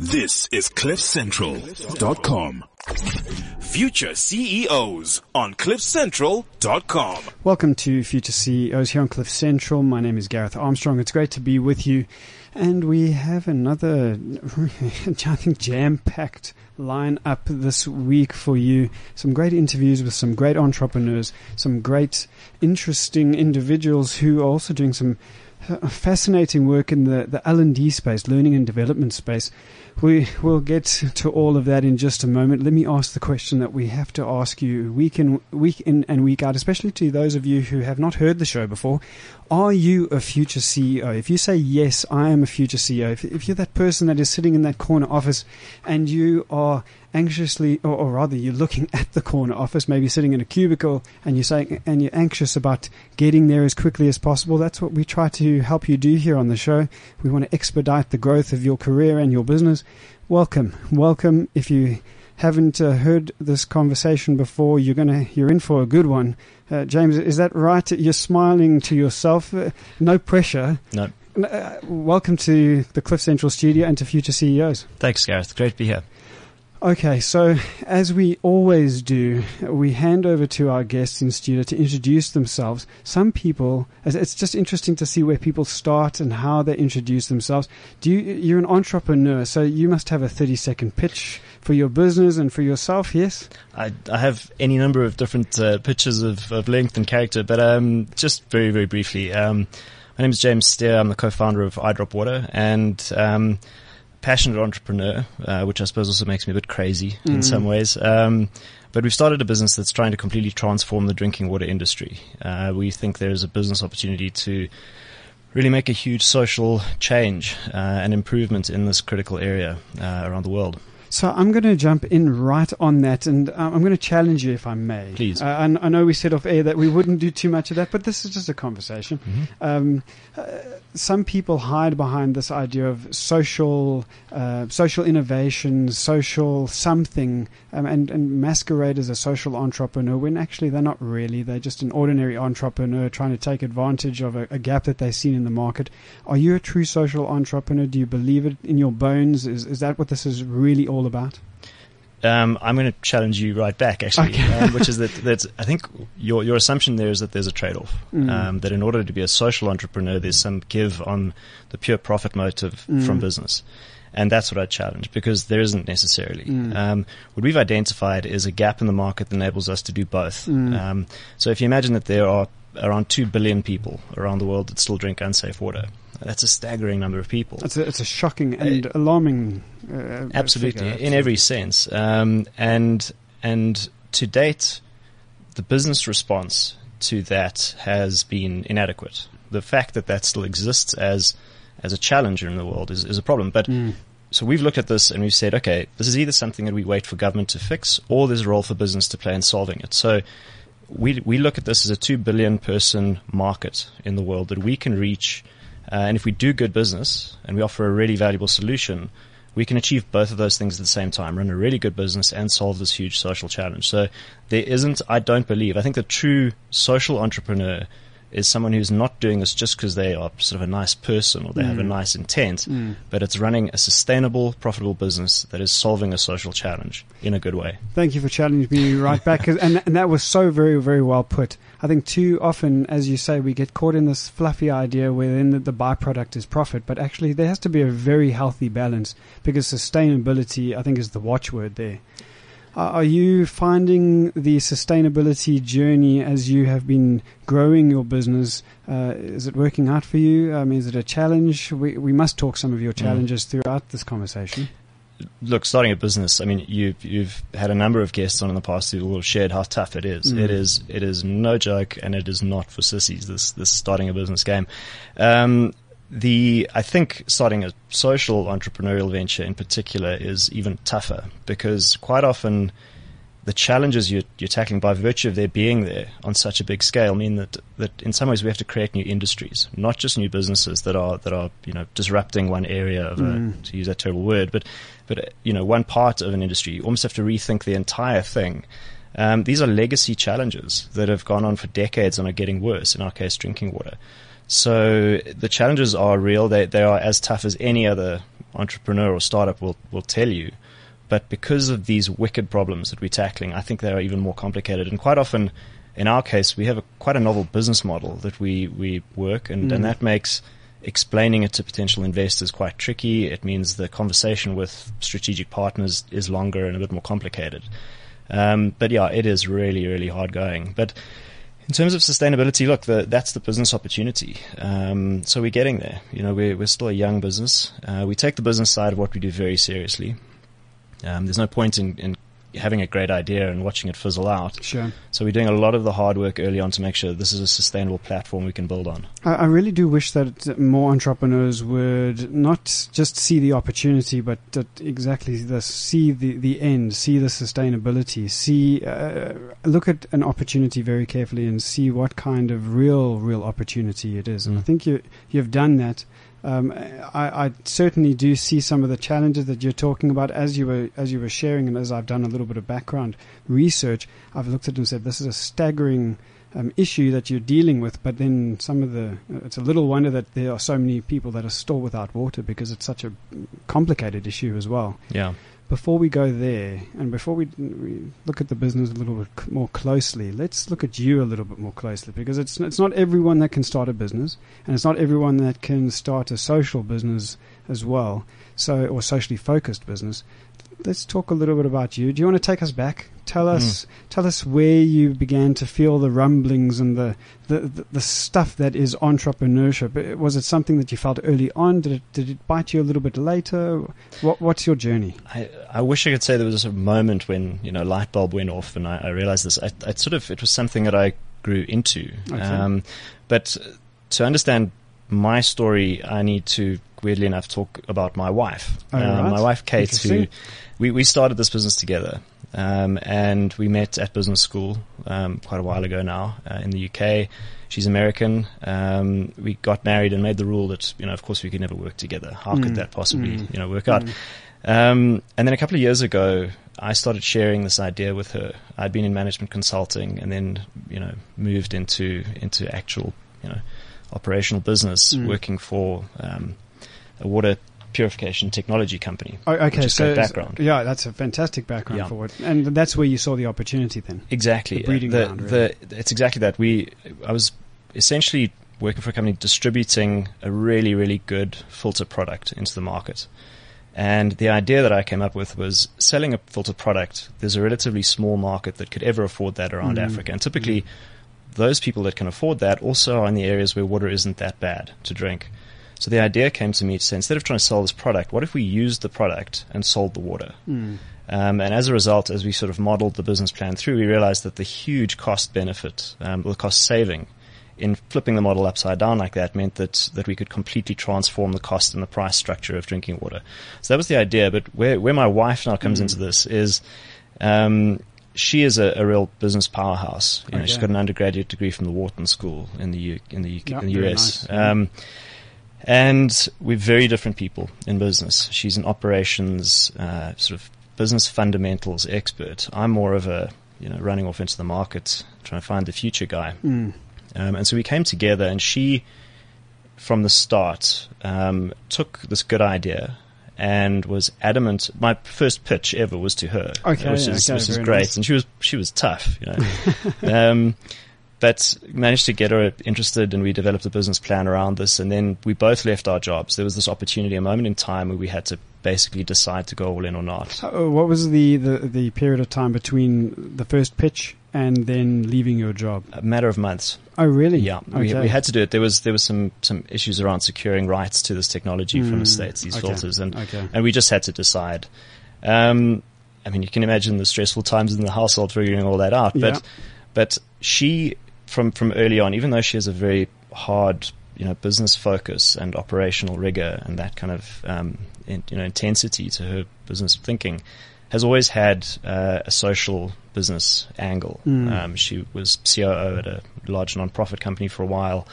This is CliffCentral.com. Future CEOs on CliffCentral.com. Welcome to Future CEOs here on Cliff Central. My name is Gareth Armstrong. It's great to be with you. And we have another, I think, jam packed line up this week for you. Some great interviews with some great entrepreneurs, some great, interesting individuals who are also doing some fascinating work in the, the L&D space, learning and development space. We will get to all of that in just a moment. Let me ask the question that we have to ask you week in, week in and week out, especially to those of you who have not heard the show before. Are you a future CEO? If you say yes, I am a future CEO. If, if you're that person that is sitting in that corner office and you are anxiously, or, or, rather, you're looking at the corner office, maybe sitting in a cubicle, and you're saying, and you're anxious about getting there as quickly as possible. That's what we try to help you do here on the show. We want to expedite the growth of your career and your business. Welcome, welcome. If you haven't uh, heard this conversation before, you're gonna, you're in for a good one. Uh, James, is that right? You're smiling to yourself. Uh, no pressure. No. Uh, welcome to the Cliff Central studio and to Future CEOs. Thanks, Gareth. Great to be here. Okay, so as we always do, we hand over to our guests in studio to introduce themselves. Some people, it's just interesting to see where people start and how they introduce themselves. Do you, you're an entrepreneur, so you must have a 30 second pitch for your business and for yourself, yes? I, I have any number of different uh, pitches of, of length and character, but um, just very, very briefly. Um, my name is James Steer. I'm the co-founder of iDrop Water, and um, passionate entrepreneur, uh, which I suppose also makes me a bit crazy mm. in some ways. Um, but we've started a business that's trying to completely transform the drinking water industry. Uh, we think there's a business opportunity to really make a huge social change uh, and improvement in this critical area uh, around the world. So I'm going to jump in right on that, and um, I'm going to challenge you if I may. Please. Uh, I, I, know we said off air that we wouldn't do too much of that, but this is just a conversation. Mm-hmm. Um, uh, some people hide behind this idea of social, uh, social innovation, social something, um, and, and masquerade as a social entrepreneur when actually they're not really. They're just an ordinary entrepreneur trying to take advantage of a, a gap that they've seen in the market. Are you a true social entrepreneur? Do you believe it in your bones? Is, is that what this is really all all about? Um, I'm going to challenge you right back, actually, okay. um, which is that, that I think your your assumption there is that there's a trade-off. Mm. Um, that in order to be a social entrepreneur, there's some give on the pure profit motive mm. from business, and that's what I challenge because there isn't necessarily. Mm. Um, what we've identified is a gap in the market that enables us to do both. Mm. Um, so if you imagine that there are around two billion people around the world that still drink unsafe water. That's a staggering number of people. It's a, it's a shocking and uh, alarming. Uh, absolutely, figure, in every sense. Um, and and to date, the business response to that has been inadequate. The fact that that still exists as as a challenger in the world is, is a problem. But mm. so we've looked at this and we've said, okay, this is either something that we wait for government to fix, or there's a role for business to play in solving it. So we we look at this as a two billion person market in the world that we can reach uh, and if we do good business and we offer a really valuable solution, we can achieve both of those things at the same time, run a really good business and solve this huge social challenge. So there isn't, I don't believe, I think the true social entrepreneur is someone who's not doing this just because they are sort of a nice person or they mm. have a mm. nice intent, mm. but it's running a sustainable, profitable business that is solving a social challenge in a good way. Thank you for challenging me right back. and, and that was so very, very well put. I think too often, as you say, we get caught in this fluffy idea wherein the, the byproduct is profit, but actually there has to be a very healthy balance because sustainability, I think, is the watchword there. Are you finding the sustainability journey as you have been growing your business? Uh, is it working out for you? Um, is it a challenge? We, we must talk some of your mm. challenges mm. throughout this conversation look, starting a business. I mean, you've you've had a number of guests on in the past who have shared how tough it is. Mm. It is it is no joke, and it is not for sissies. This this starting a business game. Um, the I think starting a social entrepreneurial venture in particular is even tougher because quite often the challenges you're, you're, tackling by virtue of their being there on such a big scale mean that, that in some ways we have to create new industries, not just new businesses that are that are you know disrupting one area of mm. to use that terrible word, but but you know one part of an industry. You almost have to rethink the entire thing. Um, these are legacy challenges that have gone on for decades and are getting worse. In our case, drinking water. So the challenges are real. They they are as tough as any other entrepreneur or startup will, will tell you. But because of these wicked problems that we're tackling, I think they are even more complicated. And quite often, in our case, we have a, quite a novel business model that we, we work, and, Mm. and that makes explaining it to potential investors quite tricky. It means the conversation with strategic partners is longer and a bit more complicated. Um, but yeah, it is really, really hard going. But in terms of sustainability, look, the, that's the business opportunity. Um, so we're getting there. You know, we're, we're still a young business. Uh, we take the business side of what we do very seriously. Um, there's no point in, in having a great idea and watching it fizzle out. Sure. So we're doing a lot of the hard work early on to make sure this is a sustainable platform we can build on. I, I really do wish that more entrepreneurs would not just see the opportunity, but that exactly this, see the, the end, see the sustainability, see, uh, look at an opportunity very carefully and see what kind of real, real opportunity it is. And I Mm. think you, you've done that. Um, I, I certainly do see some of the challenges that you're talking about as you were as you were sharing, and as I've done a little bit of background research. I've looked at it and said this is a staggering um, issue that you're dealing with. But then some of the it's a little wonder that there are so many people that are still without water because it's such a complicated issue as well. Yeah. Before we go there, and before we, we look at the business a little bit more closely, let's look at you a little bit more closely because it's it's not everyone that can start a business, and it's not everyone that can start a social business as well. So, or socially focused business. Let's talk a little bit about you. Do you want to take us back? Tell us, tell us where you began to feel the rumblings and the, the, the, the stuff that is entrepreneurship. Was it something that you felt early on? Did it, did it bite you a little bit later? What, what's your journey? I, I wish I could say there was a moment when you know light bulb went off and I, I realized this. I, I sort of it was something that I grew into. Okay. Um, but to understand my story, I need to weirdly enough talk about my wife. Oh, right. My wife Kate, who we we started this business together. Um, and we met at business school um, quite a while ago now uh, in the UK. She's American. Um, we got married and made the rule that you know, of course, we could never work together. How Mm. could that possibly Mm. you know work out? Mm. Um, and then a couple of years ago, I started sharing this idea with her. I'd been in management consulting and then, you know, moved into, into actual, you know, operational business Mm. working for, um, a water purification technology company. Oh, okay, so background. yeah, that's a fantastic background Yeah. for it, and that's where you saw the opportunity. Then, Exactly. The breeding the, ground, the- it's exactly that. We, I was essentially working for a company distributing a really, really good filter product into the market. And the idea that I came up with was selling a filter product. There's a relatively small market that could ever afford that around Mm. Africa. And typically, those people that can afford that also are in the areas where water isn't that bad to drink. So the idea came to me to say, instead of trying to sell this product, what if we used the product and sold the water? Mm. Um, and as a result, as we sort of modeled the business plan through, we realized that the huge cost benefit, um, the cost saving in flipping the model upside down like that meant that, that we could completely transform the cost and the price structure of drinking water. So that was the idea. But where, where my wife now comes Mm. into this is, um, she is a, a real business powerhouse. You know, she's Okay. got an undergraduate degree from the Wharton School in the U, in the, UK, Yeah, in the US. nice. Um, and we're very different people in business. She's an operations, uh, sort of business fundamentals expert. I'm more of a, you know, running off into the market, trying to find the future guy. Mm. Um, and so we came together, and she, from the start, um, took this good idea and was adamant. My first pitch ever was to her, Okay, which is okay, which is great, nice. and she was she was tough, you know. um, but managed to get her interested, and we developed a business plan around this. And then we both left our jobs. There was this opportunity, a moment in time where we had to basically decide to go all in or not. So, uh, what was the, the the period of time between the first pitch and then leaving your job? A matter of months. Oh, really? Yeah, we, Okay. we had to do it. There was there was some some issues around securing rights to this technology from Mm, the states, these okay, filters, and okay. and we just had to decide. Um, I mean, you can imagine the stressful times in the household figuring all that out. But Yeah. but she from from early on, even though she has a very hard you know business focus and operational rigor and that kind of um, in, you know intensity to her business thinking, has always had uh, a social business angle. Mm. Um, she was COO at a large non-profit company for a while,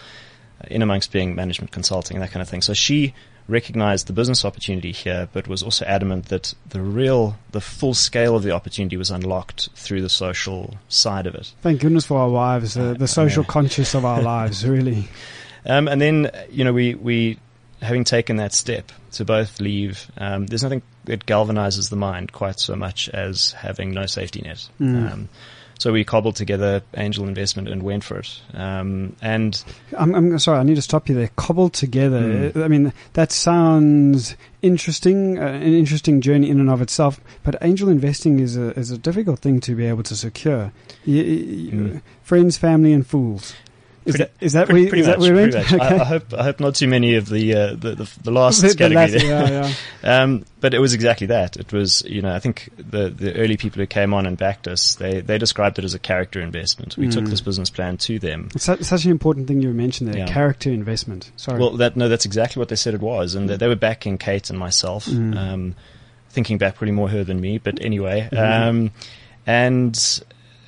uh, in amongst being management consulting and that kind of thing. So she recognized the business opportunity here, but was also adamant that the real, the full scale of the opportunity was unlocked through the social side of it. Thank goodness for our wives, uh, the social yeah. conscious of our lives, really. Um, and then, you know, we, we having taken that step to both leave, um, there's nothing that galvanizes the mind quite so much as having no safety net. Mm. Um, so we cobbled together angel investment and went for it. Um, and I'm, I'm sorry, I need to stop you there. Cobbled together. Mm. I mean, that sounds interesting, uh, an interesting journey in and of itself. But angel investing is a is a difficult thing to be able to secure. Y- y- Mm. Friends, family, and fools. Is Pretty- that is that pretty, pretty is much, that we pretty went? much. I, I hope I hope not too many of the uh, the, the the last The- the category. latter, there. yeah, yeah. Um, but it was exactly that. It was, you know, I think the, the early people who came on and backed us, they, they described it as a character investment. We took Mm. this business plan to them. It's su- such an important thing you mentioned there. Yeah. Character investment. Sorry. Well, that no, that's exactly what they said it was, and they, they were backing Kate and myself. Mm. Um, thinking back, probably more her than me, but anyway, Mhm. um, and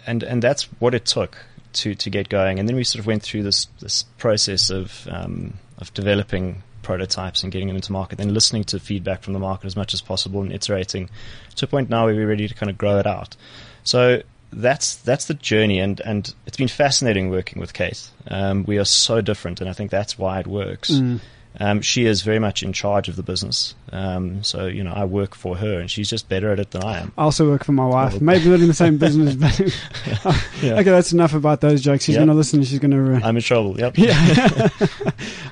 and and that's what it took to to get going. And then we sort of went through this this process of um, of developing prototypes and getting them into market, then listening to feedback from the market as much as possible and iterating to a point now where we're ready to kind of grow it out. So that's that's the journey, and and it's been fascinating working with Kate. Um, we are so different, and I think that's why it works. Mm. Um, she is very much in charge of the business. Um, so, you know, I work for her and she's just better at it than I am. I also work for my wife. Maybe not in the same business, but Yeah. okay, that's enough about those jokes. She's Yeah. going to listen. She's going to. Uh, I'm in trouble. Yep. yeah.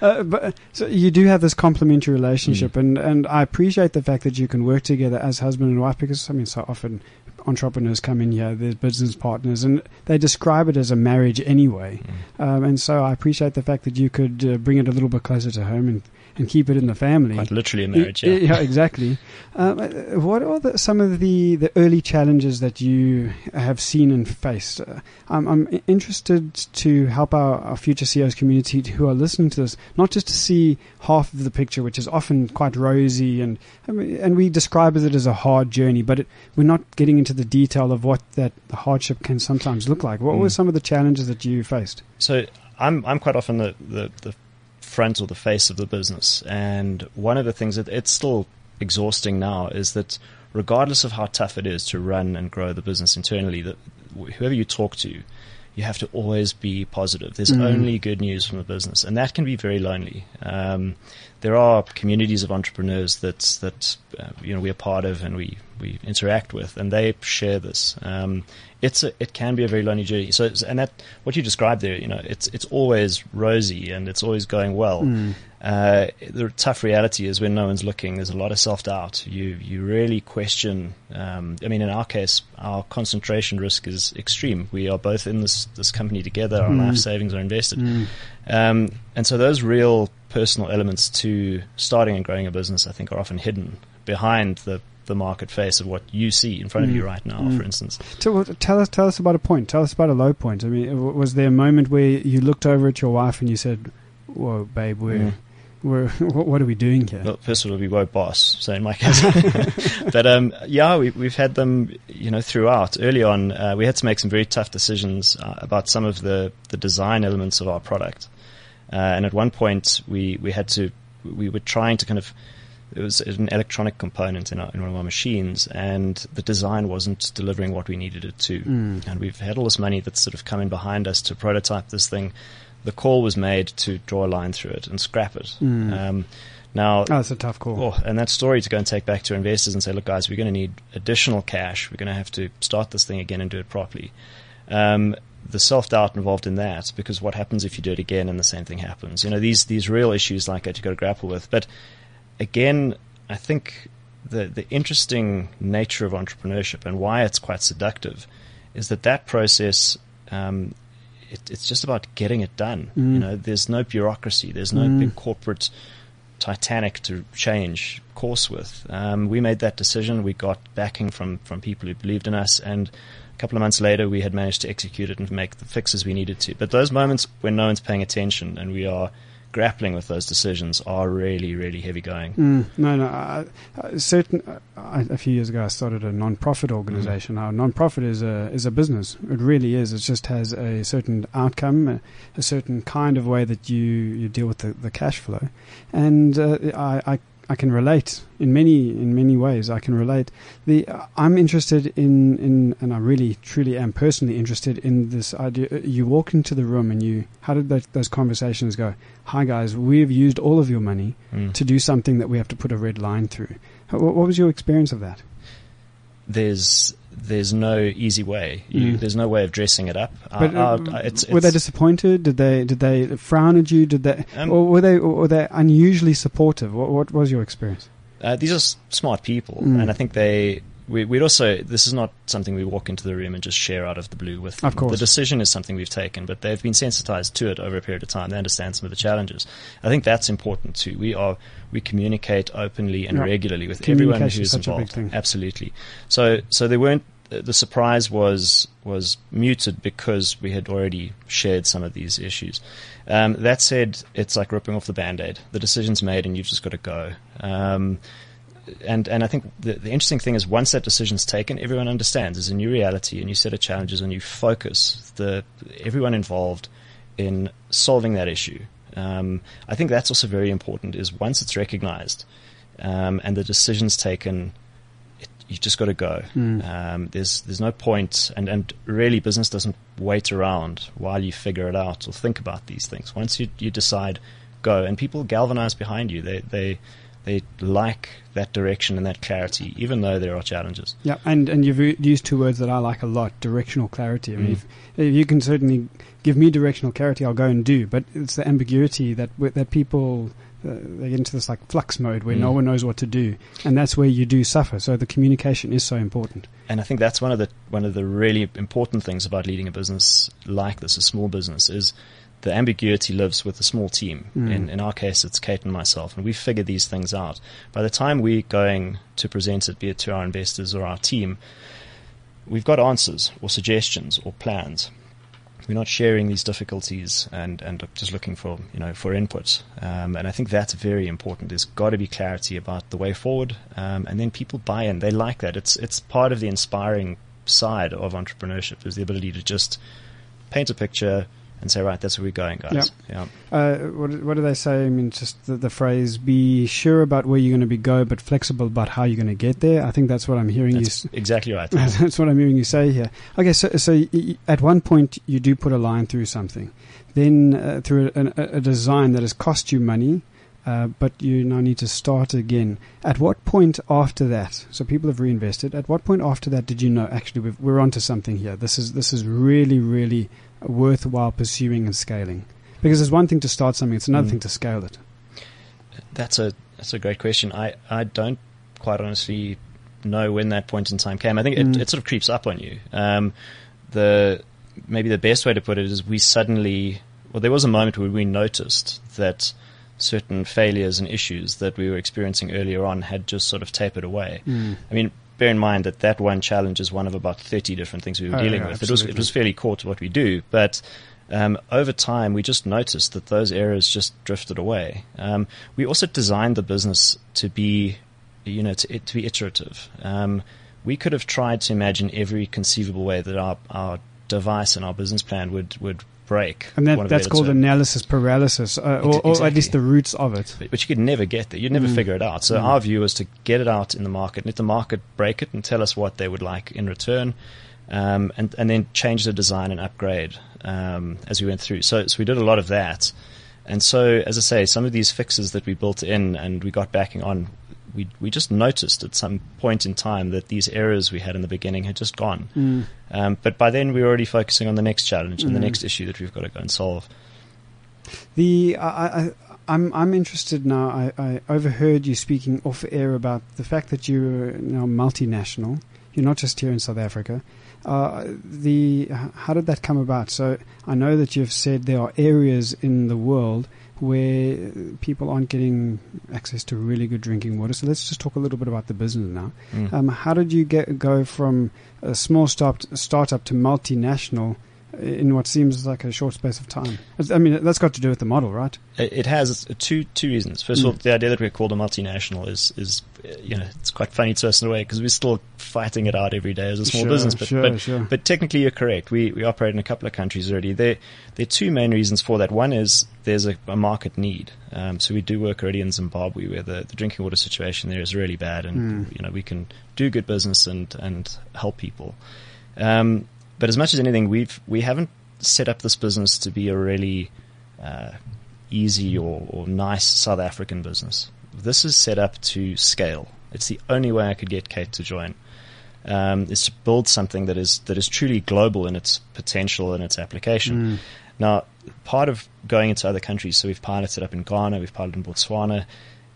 uh, but so you do have this complementary relationship, Mm. and and I appreciate the fact that you can work together as husband and wife because I mean, so often entrepreneurs come in here, there's business partners, and they describe it as a marriage anyway. Mm. Um, and so I appreciate the fact that you could uh, bring it a little bit closer to home and, and keep it in the family. Quite literally a marriage, Y- yeah. exactly. Um, uh, what are the, some of the, the early challenges that you have seen and faced? Uh, I'm, I'm interested to help our, our future CEOs community who are listening to this, not just to see half of the picture, which is often quite rosy, and and we describe it as a hard journey, but it, we're not getting into the detail of what that hardship can sometimes look like. What were Mm. some of the challenges that you faced? So I'm, I'm quite often the, the, the front or the face of the business. And one of the things that it's still exhausting now is that regardless of how tough it is to run and grow the business internally, that whoever you talk to, you have to always be positive. There's Mm. only good news from the business, and that can be very lonely. Um, there are communities of entrepreneurs that that uh, you know we're part of and we we interact with, and they share this. Um, it's a, it can be a very lonely journey. So and that what you described there, you know, it's it's always rosy and it's always going well. Mm. Uh, the tough reality is when no one's looking, there's a lot of self doubt. You you really question. Um, I mean, in our case, our concentration risk is extreme. We are both in this this company together. Our Mm. life savings are invested, Mm. um, and so those real personal elements to starting and growing a business, I think, are often hidden behind the the market face of what you see in front of Mm. you right now. Mm. For instance, what- tell us, tell us about a point. Tell us about a low point. I mean, was there a moment where you looked over at your wife and you said, "Whoa, babe, we're, Mm. we're, what, are we doing here?" Well, first of all, we woke boss, so in my case. but um, yeah, we, we've had them, you know, throughout. Early on, uh, we had to make some very tough decisions uh, about some of the, the design elements of our product. Uh, and at one point, we, we had to, we were trying to kind of, it was an electronic component in, our, in one of our machines, and the design wasn't delivering what we needed it to. Mm. And we've had all this money that's sort of come in behind us to prototype this thing. The call was made to draw a line through it and scrap it. Mm. Um, now, Oh, that's a tough call. Oh, and that story to go and take back to investors and say, look, guys, we're going to need additional cash. We're going to have to start this thing again and do it properly. Um, the self doubt involved in that, because what happens if you do it again and the same thing happens? You know, these these real issues like that you got to grapple with. But again, I think the the interesting nature of entrepreneurship and why it's quite seductive is that that process. Um, it, it's just about getting it done. Mm. You know, there's no bureaucracy. There's no Mm. big corporate Titanic to change course with. Um, we made that decision. We got backing from, from people who believed in us, and a couple of months later, we had managed to execute it and make the fixes we needed to. But those moments when no one's paying attention and we are grappling with those decisions are really, really heavy going. Mm, no, no. I, I, certain. I, a few years ago, I started a non-profit organization. Now, non-profit is a is a business. It really is. It just has a certain outcome, a, a certain kind of way that you, you deal with the, the cash flow. And uh, I, I I can relate in many in many ways. I can relate. The I'm interested in in and I really truly am personally interested in this idea. You walk into the room and you how did those, those conversations go? Hi guys, we've used all of your money Mm. to do something that we have to put a red line through. What, what was your experience of that? There's there's no easy way. You, Mm. There's no way of dressing it up. But Our- uh, our- it's, were they disappointed? Did they did they frown at you? Did they Um, or were they or were they unusually supportive? What what was your experience? Uh, these are s- smart people, Mm. and I think they. We, we'd also. This is not something we walk into the room and just share out of the blue with. Of course. the decision is something we've taken, but they've been sensitized to it over a period of time. They understand some of the challenges. I think that's important too. We are we communicate openly and Yeah. regularly with everyone who's such a big involved. Absolutely. So so they weren't. The surprise was was muted because we had already shared some of these issues. Um, that said, it's like ripping off the band-aid. The decision's made, and you've just got to go. Um, and and I think the, the interesting thing is once that decision's taken, everyone understands. There's a new reality, a new set of challenges, and you focus the everyone involved in solving that issue. Um, I think that's also very important. Is once it's recognised um, and the decision's taken, it, you just got to go. Mm. Um, there's there's no point, and and really business doesn't wait around while you figure it out or think about these things. Once you you decide, go, and people galvanize behind you. They they they like that direction and that clarity, even though there are challenges. Yeah, and and you've used two words that I like a lot: directional clarity. I mean, Mm. if, if you can certainly give me directional clarity, I'll go and do. But it's the ambiguity that that people uh, they get into this like flux mode where no Mm. one knows what to do, and that's where you do suffer. So the communication is so important. And I think that's one of the one of the really important things about leading a business like this, a small business, is the ambiguity lives with a small team. Mm. In in our case, it's Kate and myself, and we figure these things out. By the time we're going to present it, be it to our investors or our team, we've got answers or suggestions or plans. We're not sharing these difficulties and, and just looking for you know for input. Um, and I think that's very important. There's got to be clarity about the way forward, um, and then people buy in. They like that. It's it's part of the inspiring side of entrepreneurship is the ability to just paint a picture and say, right, that's where we're going, guys. Yeah. Uh, what, what do they say? I mean, just the, the phrase "be sure about where you're going to be go, but flexible about how you're going to get there." I think that's what I'm hearing you. That's s- exactly right. That's what I'm hearing you say here. Okay, so so y- at one point you do put a line through something, then uh, through a, a, a design that has cost you money, uh, but you now need to start again. At what point after that? So people have reinvested. At what point after that did you know actually we've, we're onto something here? This is this is really really worthwhile pursuing and scaling. Because there's one thing to start something; it's another Mm. thing to scale it. That's a that's a great question. I, I don't quite honestly know when that point in time came. I think it, Mm. it sort of creeps up on you. Um, the maybe the best way to put it is we suddenly well there was a moment where we noticed that certain failures and issues that we were experiencing earlier on had just sort of tapered away. I mean, bear in mind that that one challenge is one of about 30 different things we were Oh, dealing yeah, with. It was, it was fairly core to what we do, but um, over time we just noticed that those areas just drifted away. Um, we also designed the business to be, you know, to, to be iterative. Um, we could have tried to imagine every conceivable way that our, our device and our business plan would, would break. And that, want of a that's called term. analysis paralysis, uh, or, Ex- or at least the roots of it. But, but you could never get there. You'd never Mm. figure it out. So Mm. our view was to get it out in the market, let the market break it and tell us what they would like in return, um, and and then change the design and upgrade um, as we went through. So so we did a lot of that, and so as I say, some of these fixes that we built in and we got backing on. We, we just noticed at some point in time that these errors we had in the beginning had just gone. Mm. Um, but by then we were already focusing on the next challenge and the Mm. next issue that we've got to go and solve. The I, I I'm I'm interested now. I, I overheard you speaking off air about the fact that you're now multinational. You're not just here in South Africa. Uh, the how did that come about? So I know that you've said there are areas in the world where people aren't getting access to really good drinking water. So let's just talk a little bit about the business now. Mm. Um, how did you get go from a small start startup to multinational? In what seems like a short space of time. I mean, that's got to do with the model, right? It has two two reasons. First of all, the idea that we're called a multinational is is you know it's quite funny to us in a way because we're still fighting it out every day as a small Sure, business. But sure, but, sure. but technically, you're correct. We we operate in a couple of countries already. There there are two main reasons for that. One is there's a, a market need. Um, so we do work already in Zimbabwe where the, the drinking water situation there is really bad, and you know we can do good business and and help people. Um, but as much as anything, we've we haven't set up this business to be a really uh, easy or, or nice South African business. This is set up to scale. It's the only way I could get Kate to join. Um, is to build something that is that is truly global in its potential and its application. Now, part of going into other countries, so we've piloted up in Ghana, we've piloted in Botswana,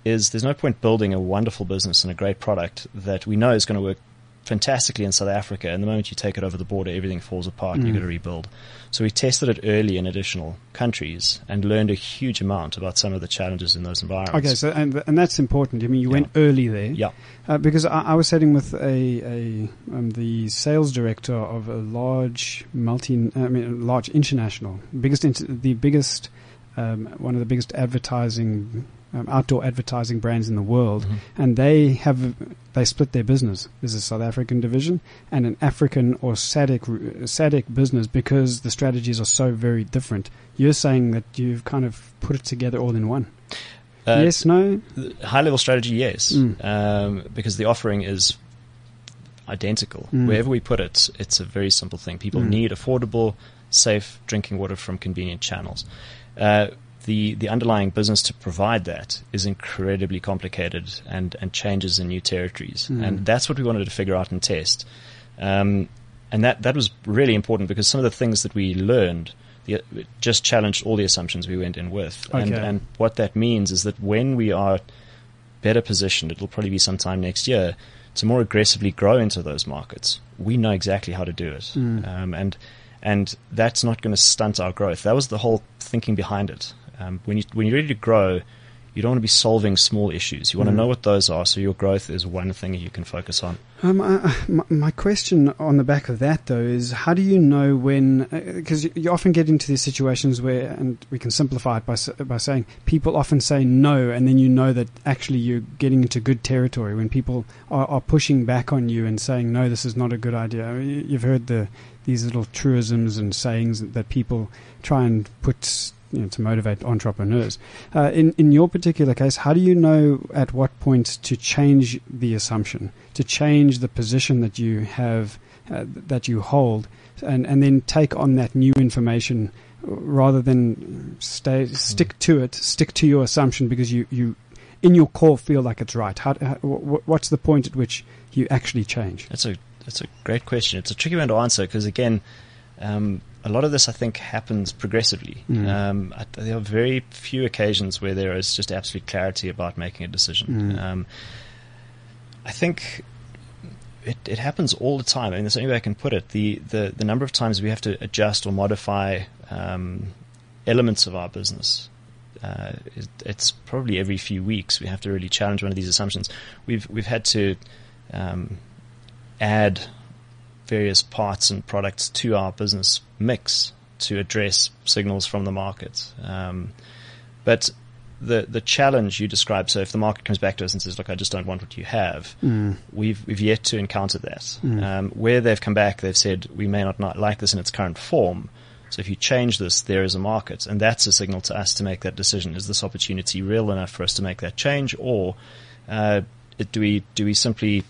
is there's no point building a wonderful business and a great product that we know is going to work fantastically in South Africa. And the moment you take it over the border, everything falls apart and you've got to rebuild. So we tested it early in additional countries and learned a huge amount about some of the challenges in those environments. Okay, so and and that's important. I mean, you went early there. Yeah. Uh, because I, I was sitting with a, a um, the sales director of a large multi, I mean, large international, biggest, inter, the biggest, um, one of the biggest advertising, um, outdoor advertising brands in the world, and they have they split their business. There's a South African division and an African or SADC SADC business because the strategies are so very different. You're saying that you've kind of put it together all in one. Uh, yes, no. high level strategy, yes, Mm. um, because the offering is identical. Mm. Wherever we put it, it's a very simple thing. People Mm. need affordable, safe drinking water from convenient channels. Uh, the the underlying business to provide that is incredibly complicated and, and changes in new territories, Mm. and that's what we wanted to figure out and test. Um, and that that was really important because some of the things that we learned the, just challenged all the assumptions we went in with. And, and what that means is that when we are better positioned, it'll probably be sometime next year, to more aggressively grow into those markets. We know exactly how to do it. Mm. Um, and and that's not going to stunt our growth. That was the whole thinking behind it. Um, when you when you're ready to grow, you don't want to be solving small issues. You want to Mm. know what those are, so your growth is one thing you can focus on. Um, I, my, my question on the back of that, though, is how do you know when? Because you, you often get into these situations where, and we can simplify it by by saying people often say no, and then you know that actually you're getting into good territory when people are, are pushing back on you and saying no, this is not a good idea. I mean, you- You've heard the these little truisms and sayings that people try and put. You know, to motivate entrepreneurs. Uh, in in your particular case, how do you know at what point to change the assumption, to change the position that you have, uh, that you hold, and and then take on that new information rather than stay stick to it, stick to your assumption because you you in your core feel like it's right. How, how what's the point at which you actually change? That's a that's a great question. It's a tricky one to answer because again, um, a lot of this I think happens progressively. Mm. Um, I, there are very few occasions where there is just absolute clarity about making a decision. Mm. Um, I think it, it happens all the time. I mean, that's the only way I can put it. The, the, the number of times we have to adjust or modify um, elements of our business. Uh, it, it's probably every few weeks we have to really challenge one of these assumptions. We've we've had to um, add various parts and products to our business mix to address signals from the market. Um, but the the challenge you describe. so if the market comes back to us and says, "Look, I just don't want what you have," Mm. we've we've yet to encounter that. Mm. Um, where they've come back, they've said, "We may not, not like this in its current form." So if you change this, there is a market, and that's a signal to us to make that decision. Is this opportunity real enough for us to make that change, or uh, do we do we simply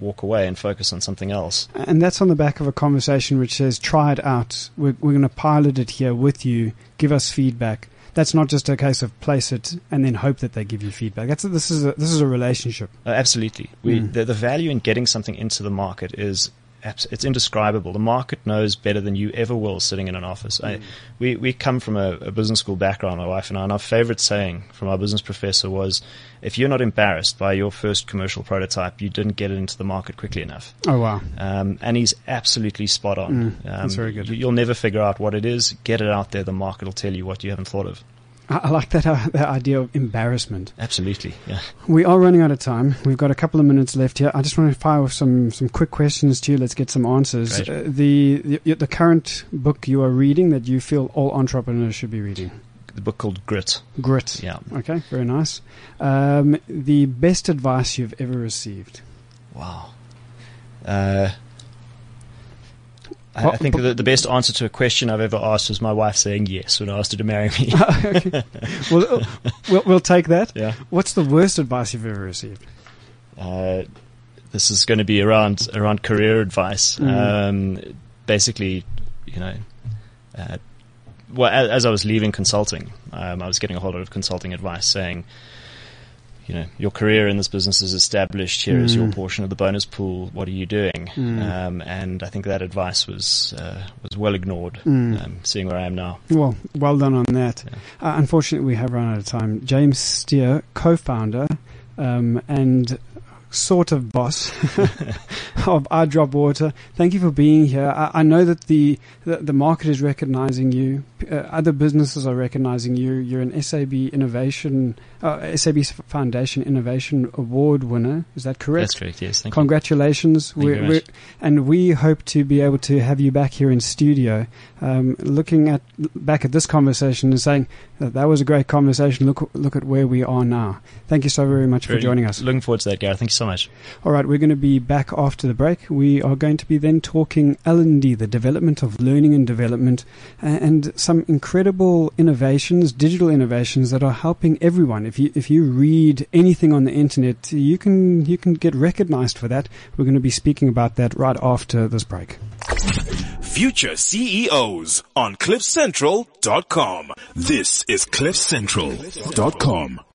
walk away and focus on something else? And that's on the back of a conversation which says, try it out. We're, we're going to pilot it here with you. Give us feedback. That's not just a case of place it and then hope that they give you feedback. That's this is a, this is a relationship. Uh, absolutely. We, Mm. the, the value in getting something into the market is it's indescribable. The market knows better than you ever will sitting in an office. I, we, we come from a, a business school background, my wife and I, and our favorite saying from our business professor was, if you're not embarrassed by your first commercial prototype, you didn't get it into the market quickly enough. Oh wow. Um, and he's absolutely spot on. Mm, um, that's very good. You, you'll never figure out what it is. Get it out there. The market will tell you what you haven't thought of. I, I like that, uh, that idea of embarrassment. Absolutely. Yeah. We are running out of time. We've got a couple of minutes left here. I just want to fire off some, some quick questions to you. Let's get some answers. Uh, the, the the current book you are reading that you feel all entrepreneurs should be reading. The book called Grit. Grit. Yeah. Okay, very nice. Um, the best advice you've ever received. Wow. Uh, I, think the, the best answer to a question I've ever asked was my wife saying yes when I asked her to marry me. okay. well, uh, we'll, we'll take that. yeah. What's the worst advice you've ever received? Uh, this is going to be around around career advice. Mm. Um, basically, you know, uh, well, as, as I was leaving consulting, um, I was getting a whole lot of consulting advice saying, you know, your career in this business is established. Here is your Mm. portion of the bonus pool. What are you doing? Mm. Um, and I think that advice was uh, was well ignored. Mm. Um, seeing where I am now. Well, well done on that. Yeah. Uh, unfortunately, we have run out of time. James Steer, co-founder um, and sort of boss of iDrop Water. Thank you for being here. I, I know that the, the the market is recognizing you. Uh, other businesses are recognizing you. You're an SAB Innovation, uh, SAB Foundation Innovation Award winner. Is that correct? That's correct. Yes. Thank you. Congratulations. Thank you we're- much. and we hope to be able to have you back here in studio, um, looking at back at this conversation and saying that was a great conversation. Look, look at where we are now. Thank you so very much for joining us. Looking forward to that, Gareth. Thank you so much. All right, we're going to be back after the break. We are going to be then talking L&D, the development of learning and development, and some incredible innovations, digital innovations that are helping everyone. If you if you read anything on the internet, you can you can get recognized for that. We're going to be speaking about that right after this break. Future CEOs on CliffCentral.com. This is CliffCentral.com.